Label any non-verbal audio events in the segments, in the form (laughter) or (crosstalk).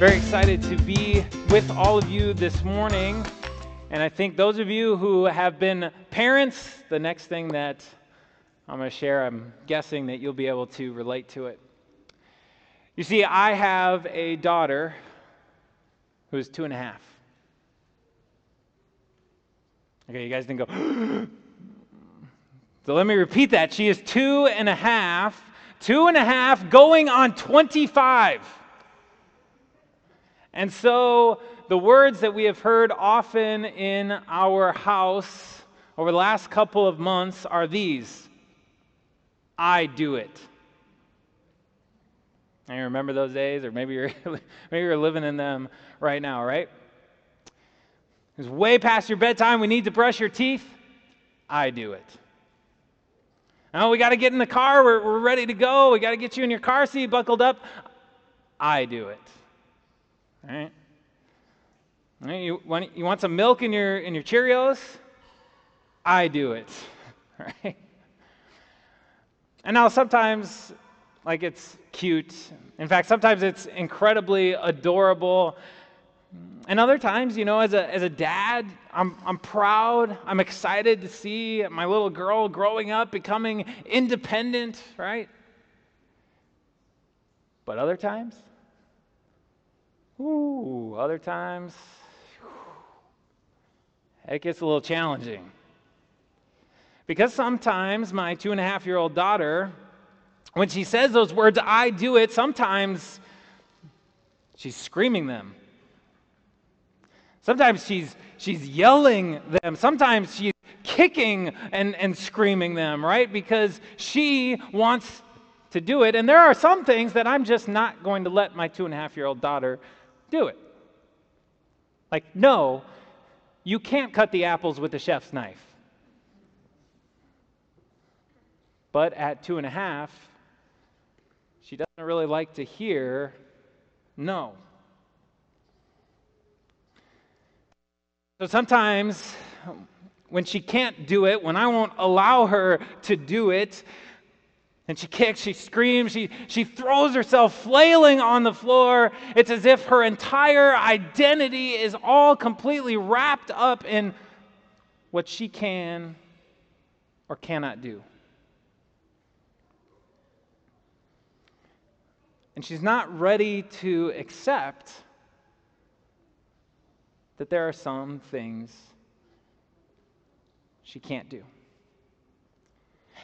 Very excited to be with all of you this morning. And I think those of you who have been parents, the next thing that I'm going to share, I'm guessing that you'll be able to relate to it. You see, I have a daughter who's two and a half. Okay, you guys didn't go. (gasps) so let me repeat that. She is two and a half, two and a half, going on 25. And so, the words that we have heard often in our house over the last couple of months are these I do it. And you remember those days, or maybe you're, (laughs) maybe you're living in them right now, right? It's way past your bedtime. We need to brush your teeth. I do it. Now we got to get in the car. We're, we're ready to go. We got to get you in your car seat buckled up. I do it. Right? right? You, want, you want some milk in your, in your Cheerios? I do it. (laughs) Right? And now sometimes, like it's cute. In fact, sometimes it's incredibly adorable. And other times, you know, as a, as a dad, I'm, I'm proud. I'm excited to see my little girl growing up, becoming independent, right? But other times, Ooh, other times, it gets a little challenging. Because sometimes my two and a half year old daughter, when she says those words, I do it, sometimes she's screaming them. Sometimes she's, she's yelling them. Sometimes she's kicking and, and screaming them, right? Because she wants to do it. And there are some things that I'm just not going to let my two and a half year old daughter do it. Like, no, you can't cut the apples with the chef's knife. But at two and a half, she doesn't really like to hear no. So sometimes when she can't do it, when I won't allow her to do it, and she kicks, she screams, she, she throws herself flailing on the floor. It's as if her entire identity is all completely wrapped up in what she can or cannot do. And she's not ready to accept that there are some things she can't do.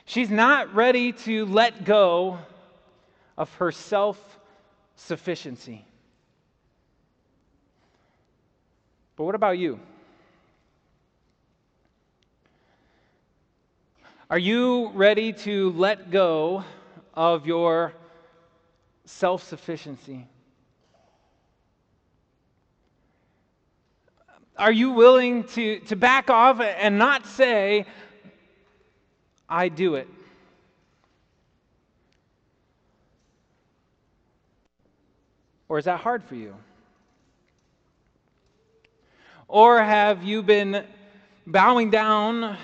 She's not ready to let go of her self sufficiency. But what about you? Are you ready to let go of your self sufficiency? Are you willing to, to back off and not say, I do it. Or is that hard for you? Or have you been bowing down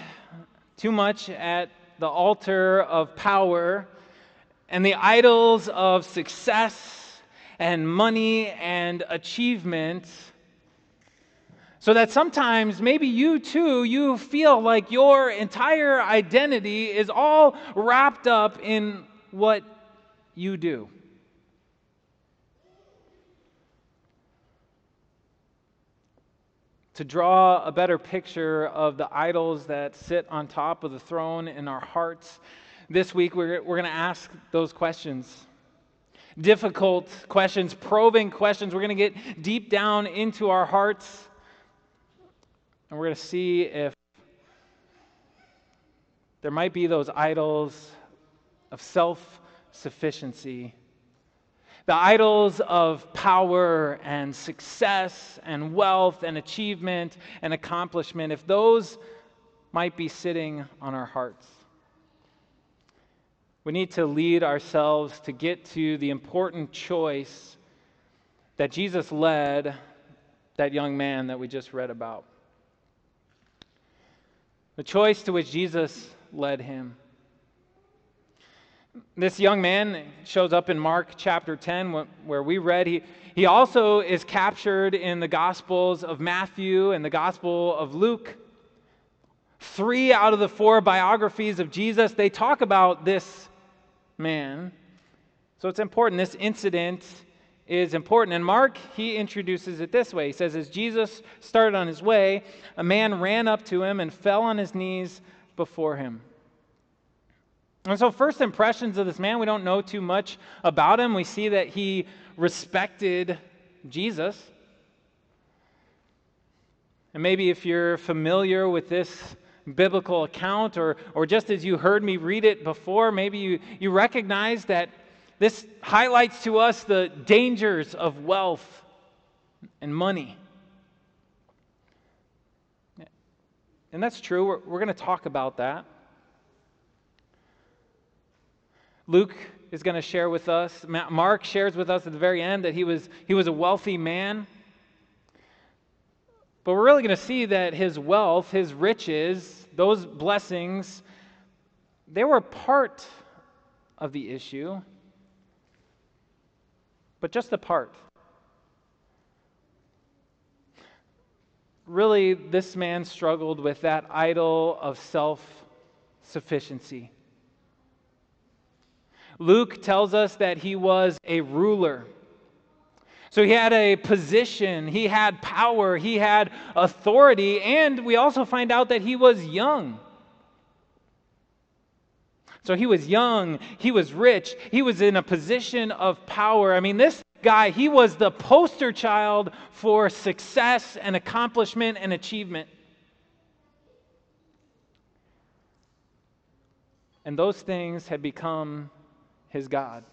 too much at the altar of power and the idols of success and money and achievement? So that sometimes maybe you too, you feel like your entire identity is all wrapped up in what you do. To draw a better picture of the idols that sit on top of the throne in our hearts, this week we're, we're going to ask those questions difficult questions, probing questions. We're going to get deep down into our hearts. And we're going to see if there might be those idols of self sufficiency, the idols of power and success and wealth and achievement and accomplishment, if those might be sitting on our hearts. We need to lead ourselves to get to the important choice that Jesus led that young man that we just read about the choice to which Jesus led him. This young man shows up in Mark chapter 10, where we read. He, he also is captured in the Gospels of Matthew and the Gospel of Luke. Three out of the four biographies of Jesus, they talk about this man. So it's important. This incident is important. And Mark, he introduces it this way. He says, As Jesus started on his way, a man ran up to him and fell on his knees before him. And so, first impressions of this man, we don't know too much about him. We see that he respected Jesus. And maybe if you're familiar with this biblical account, or, or just as you heard me read it before, maybe you, you recognize that this highlights to us the dangers of wealth and money. And that's true. We're, we're going to talk about that. Luke is going to share with us, Mark shares with us at the very end that he was, he was a wealthy man. But we're really going to see that his wealth, his riches, those blessings, they were part of the issue, but just a part. Really, this man struggled with that idol of self sufficiency. Luke tells us that he was a ruler. So he had a position, he had power, he had authority, and we also find out that he was young. So he was young, he was rich, he was in a position of power. I mean, this guy, he was the poster child for success and accomplishment and achievement. And those things had become his God.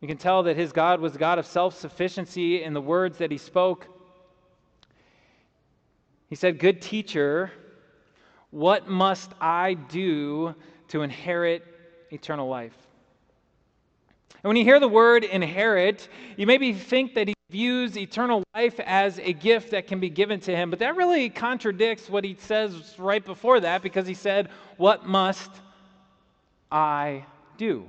You can tell that his God was a God of self sufficiency in the words that he spoke. He said, Good teacher, what must I do to inherit eternal life? And when you hear the word inherit, you maybe think that he views eternal life as a gift that can be given to him, but that really contradicts what he says right before that because he said, What must I do?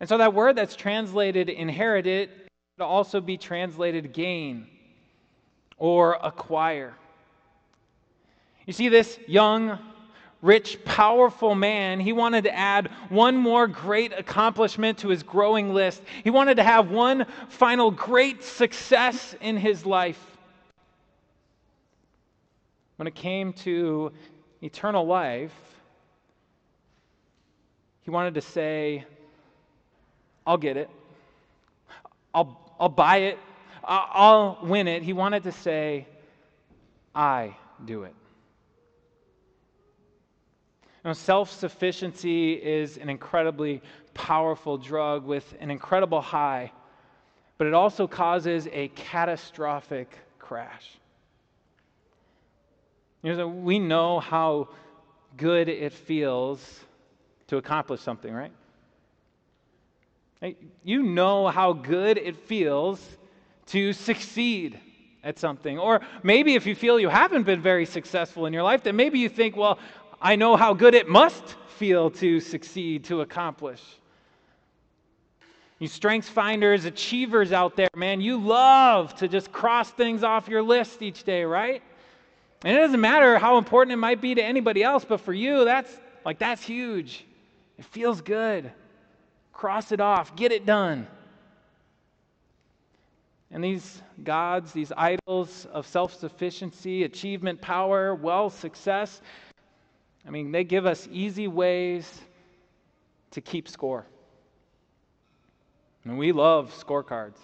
And so that word that's translated inherited could also be translated gain or acquire. You see, this young rich, powerful man, he wanted to add one more great accomplishment to his growing list. He wanted to have one final great success in his life. When it came to eternal life, he wanted to say, I'll get it. I'll, I'll buy it. I'll win it. He wanted to say, I do it. You know, Self sufficiency is an incredibly powerful drug with an incredible high, but it also causes a catastrophic crash. You know, we know how good it feels to accomplish something, right? You know how good it feels to succeed at something. Or maybe if you feel you haven't been very successful in your life, then maybe you think, well, I know how good it must feel to succeed, to accomplish. You strengths finders, achievers out there, man, you love to just cross things off your list each day, right? And it doesn't matter how important it might be to anybody else, but for you, that's like that's huge. It feels good. Cross it off, get it done. And these gods, these idols of self sufficiency, achievement, power, wealth, success, I mean, they give us easy ways to keep score. And we love scorecards.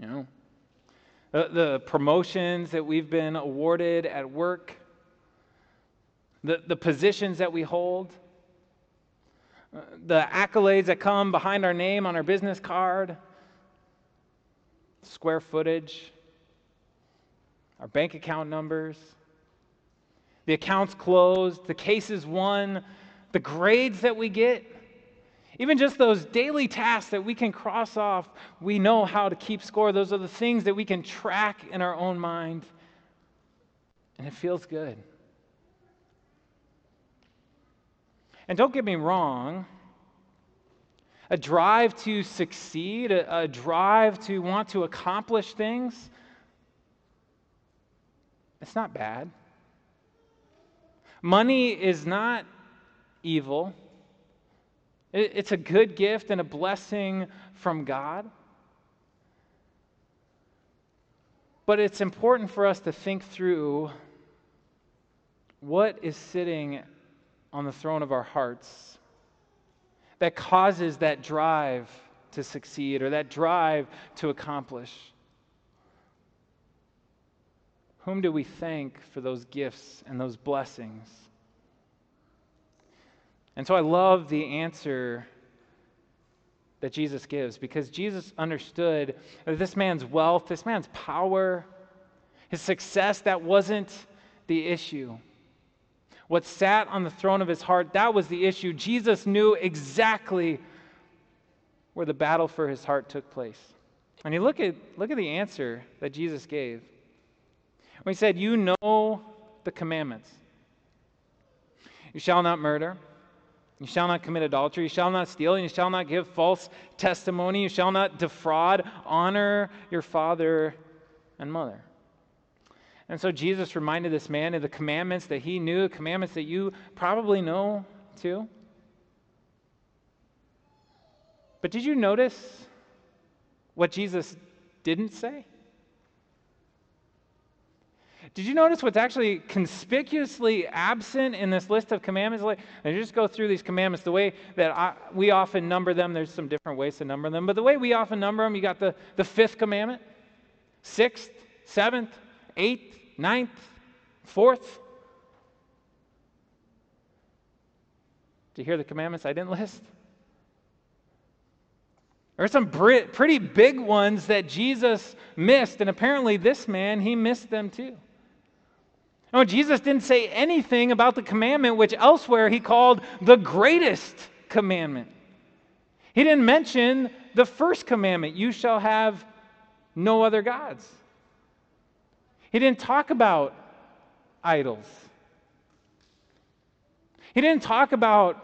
You know, the, the, promotions that we've been awarded at work, the, the positions that we hold, the accolades that come behind our name on our business card, square footage, our bank account numbers the accounts closed, the cases won, the grades that we get, even just those daily tasks that we can cross off, we know how to keep score. Those are the things that we can track in our own mind. And it feels good. And don't get me wrong, a drive to succeed, a, a, drive to want to accomplish things, it's not bad. Money is not evil, it's a good gift and a blessing from God. But it's important for us to think through what is sitting on the throne of our hearts that causes that drive to succeed or that drive to accomplish? Whom do we thank for those gifts and those blessings? And so I love the answer that Jesus gives because Jesus understood that this man's wealth, this man's power, his success, that wasn't the issue what sat on the throne of his heart, that was the issue. Jesus knew exactly where the battle for his heart took place. And you look at, look at the answer that Jesus gave. He said, You know the commandments. You shall not murder. You shall not commit adultery. You shall not steal. And you shall not give false testimony. You shall not defraud. Honor your father and mother. And so Jesus reminded this man of the commandments that he knew, commandments that you probably know too. But did you notice what Jesus didn't say? Did you notice what's actually conspicuously absent in this list of commandments? I just go through these commandments the way that I, we often number them. There's some different ways to number them, but the way we often number them, you got the, the fifth commandment, sixth, seventh, eighth, ninth, fourth. Do you hear the commandments I didn't list? There are some pretty big ones that Jesus missed, and apparently this man, he missed them too. No, Jesus didn't say anything about the commandment which elsewhere he called the greatest commandment. He didn't mention the first commandment you shall have no other gods. He didn't talk about idols. He didn't talk about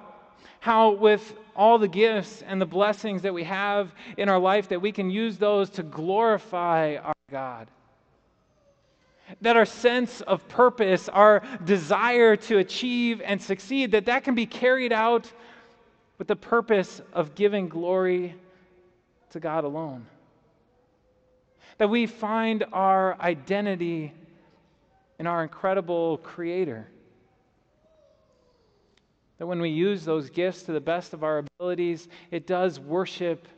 how, with all the gifts and the blessings that we have in our life, that we can use those to glorify our God. That our sense of purpose, our desire to achieve and succeed, that that can be carried out with the purpose of giving glory to God alone that we find our identity in our incredible Creator. That when we use those gifts to the best of our abilities, it does worship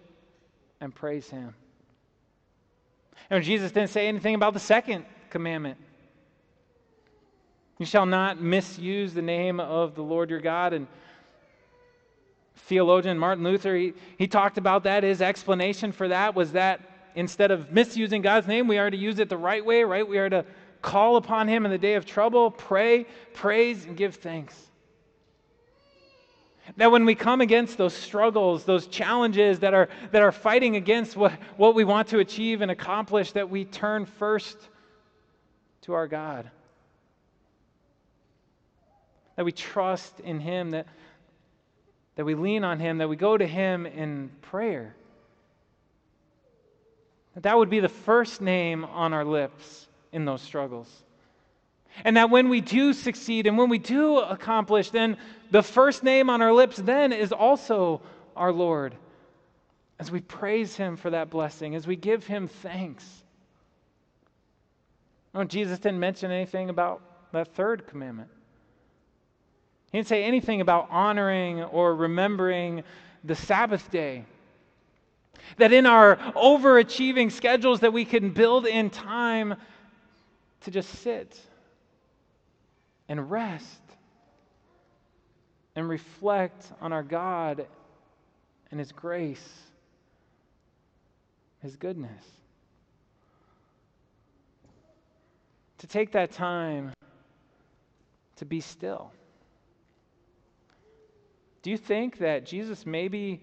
and praise Him. And Jesus didn't say anything about the second commandment. You shall not misuse the name of the Lord your God. And theologian Martin Luther, he, he talked about that. His explanation for that was that instead of misusing God's name, we are to use it the right way, right? We are to call upon Him in the day of trouble, pray, praise, and give thanks. That when we come against those struggles, those challenges that are, that are fighting against what, what we want to achieve and accomplish, that we turn first to our God. That we trust in Him, that, that we lean on Him, that we go to Him in prayer. That that would be the first name on our lips in those struggles. And that when we do succeed and when we do accomplish, then the first name on our lips then is also our Lord. As we praise Him for that blessing, as we give Him thanks. No, Jesus didn't mention anything about that third commandment. He didn't say anything about honoring or remembering the Sabbath day. That in our overachieving schedules that we can build in time to just sit and rest and reflect on our God and His grace, His goodness. To take that time to be still. Do you think that Jesus maybe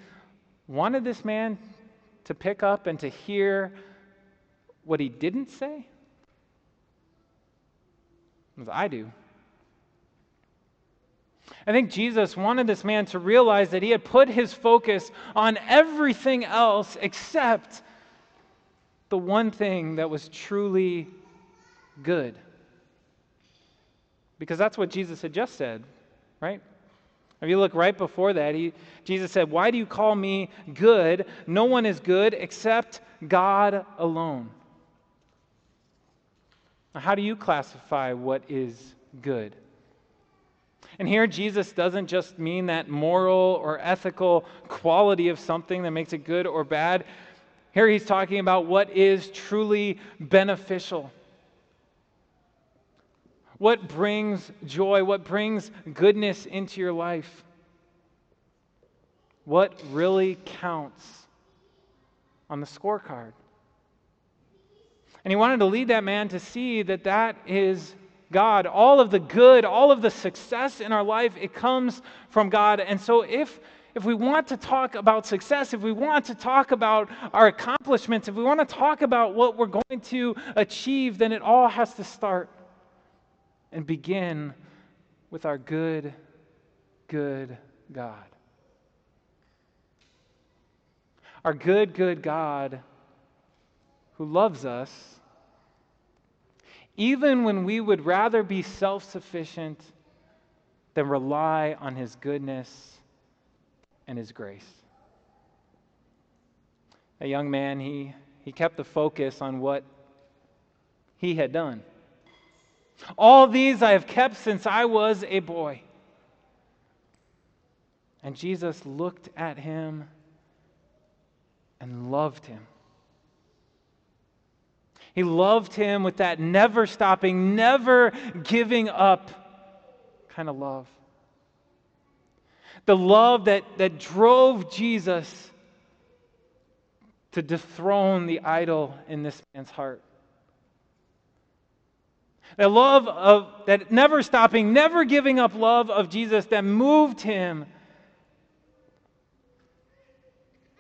wanted this man to pick up and to hear what he didn't say? As I do. I think Jesus wanted this man to realize that he had put his focus on everything else except the one thing that was truly good. Because that's what Jesus had just said, right? If you look right before that, he, Jesus said, Why do you call me good? No one is good except God alone. Now, how do you classify what is good? And here, Jesus doesn't just mean that moral or ethical quality of something that makes it good or bad. Here, he's talking about what is truly beneficial. What brings joy? What brings goodness into your life? What really counts on the scorecard? And he wanted to lead that man to see that that is God. All of the good, all of the success in our life, it comes from God. And so if if we want to talk about success, if we want to talk about our accomplishments, if we want to talk about what we're going to achieve, then it all has to start and begin with our good, good God. Our good, good God who loves us even when we would rather be self sufficient than rely on His goodness and His grace. A young man, he, he kept the focus on what he had done. All these I have kept since I was a boy. And Jesus looked at him and loved him. He loved him with that never stopping, never giving up kind of love. The love that, that drove Jesus to dethrone the idol in this man's heart. The love of that never stopping, never giving up love of Jesus that moved him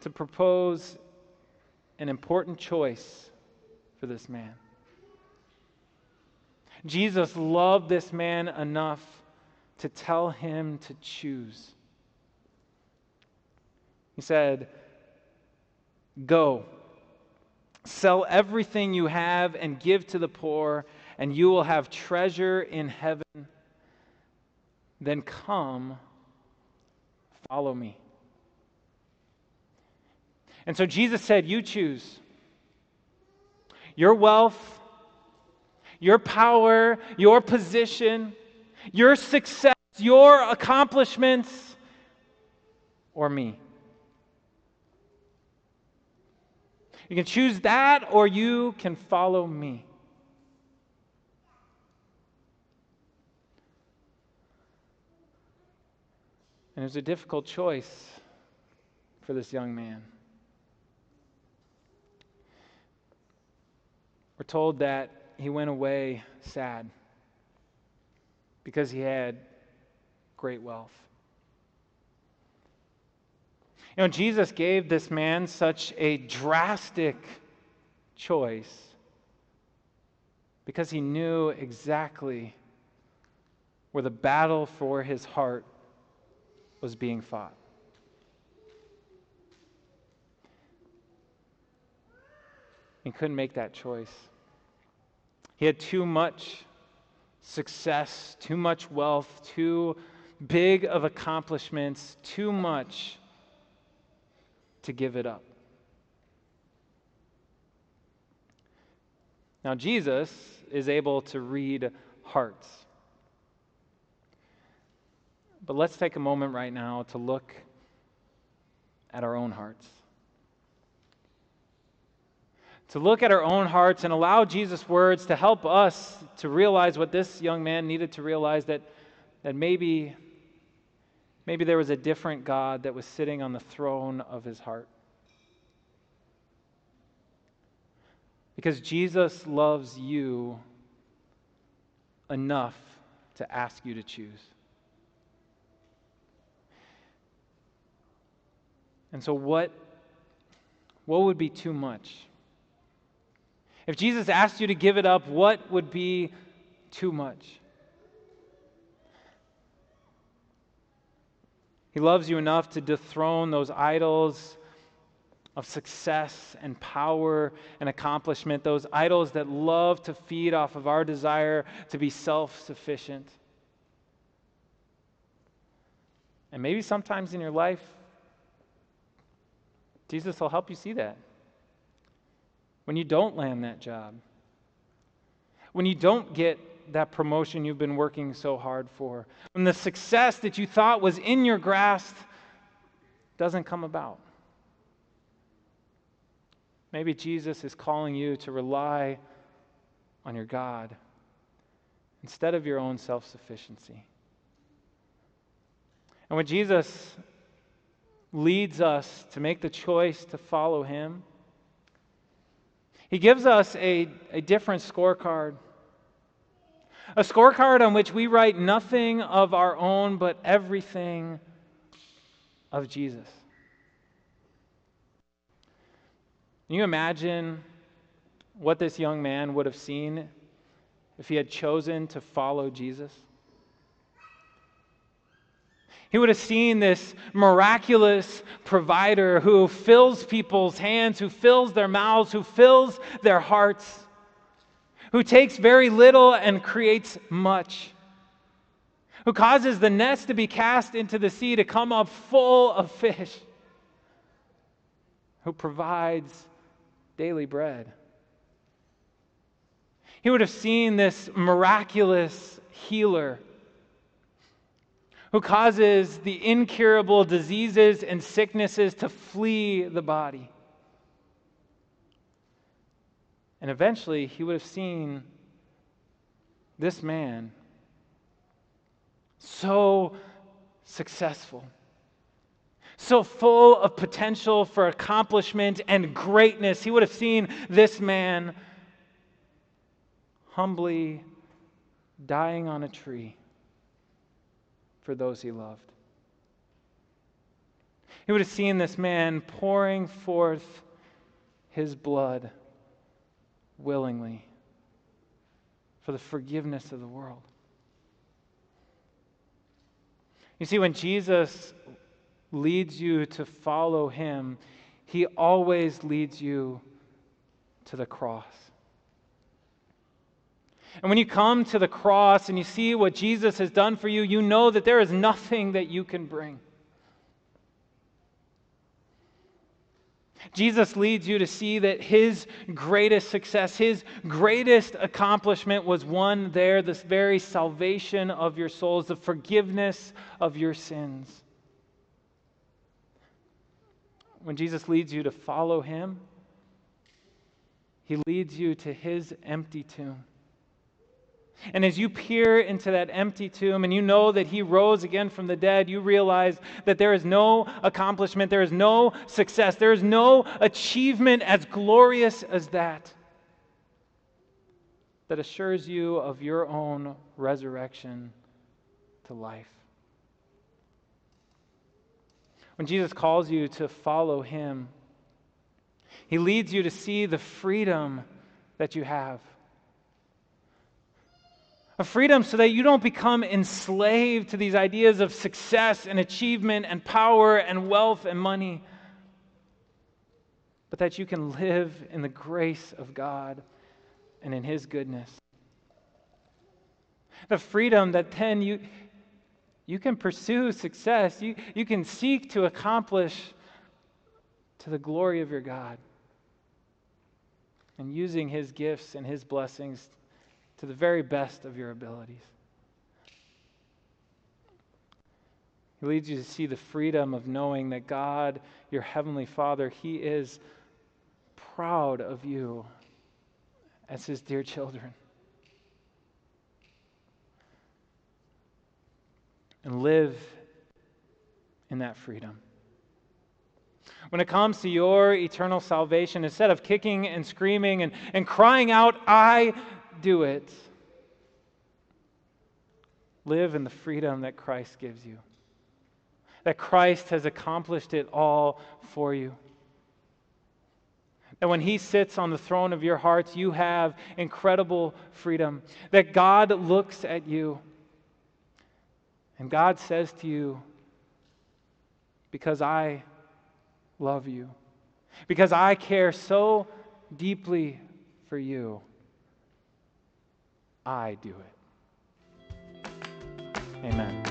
to propose an important choice for this man. Jesus loved this man enough to tell him to choose. He said, Go, sell everything you have and give to the poor, and you will have treasure in heaven. Then come, follow me. And so Jesus said, You choose your wealth, your power, your position, your success, your accomplishments, or me. You can choose that or you can follow me. And it was a difficult choice for this young man. We're told that he went away sad because he had great wealth. You know, Jesus gave this man such a drastic choice because he knew exactly where the battle for his heart was being fought. He couldn't make that choice. He had too much success, too much wealth, too big of accomplishments, too much to give it up. Now, Jesus is able to read hearts. But let's take a moment right now to look at our own hearts to look at our own hearts and allow Jesus' words to help us to realize what this young man needed to realize that, that maybe, maybe there was a different God that was sitting on the throne of his heart. Because Jesus loves you enough to ask you to choose. And so, what, what would be too much? If Jesus asked you to give it up, what would be too much? He loves you enough to dethrone those idols of success and power and accomplishment, those idols that love to feed off of our desire to be self sufficient. And maybe sometimes in your life, Jesus will help you see that. When you don't land that job, when you don't get that promotion you've been working so hard for, when the success that you thought was in your grasp doesn't come about. Maybe Jesus is calling you to rely on your God instead of your own self sufficiency. And when Jesus leads us to make the choice to follow him, he gives us a, a different scorecard. A scorecard on which we write nothing of our own, but everything of Jesus. Can you imagine what this young man would have seen if he had chosen to follow Jesus? He would have seen this miraculous provider who fills people's hands, who fills their mouths, who fills their hearts, who takes very little and creates much, who causes the nets to be cast into the sea to come up full of fish, who provides daily bread. He would have seen this miraculous healer who causes the incurable diseases and sicknesses to flee the body. And eventually, he would have seen this man so successful, so full of potential for accomplishment and greatness. He would have seen this man humbly dying on a tree for those he loved. He would have seen this man pouring forth his blood willingly for the forgiveness of the world. You see, when Jesus leads you to follow him, he always leads you to the cross. And when you come to the cross and you see what Jesus has done for you, you know that there is nothing that you can bring. Jesus leads you to see that his greatest success, his greatest accomplishment was won there, this very salvation of your souls, the forgiveness of your sins. When Jesus leads you to follow him, he leads you to his empty tomb. And as you peer into that empty tomb and you know that he rose again from the dead, you realize that there is no accomplishment, there is no success, there is no achievement as glorious as that that assures you of your own resurrection to life. When Jesus calls you to follow him, he leads you to see the freedom that you have freedom so that you don't become enslaved to these ideas of success and achievement and power and wealth and money, but that you can live in the grace of God and in His goodness. The freedom that then you, you can pursue success, you, you can seek to accomplish to the glory of your God and using His gifts and His blessings to the very best of your abilities. He leads you to see the freedom of knowing that God, your Heavenly Father, He is proud of you as His dear children. And live in that freedom. When it comes to your eternal salvation, instead of kicking and screaming and, and crying out, I do it. Live in the freedom that Christ gives you, that Christ has accomplished it all for you. That when He sits on the throne of your hearts, you have incredible freedom. That God looks at you and God says to you, because I love you, because I care so deeply for you. I do it. Amen.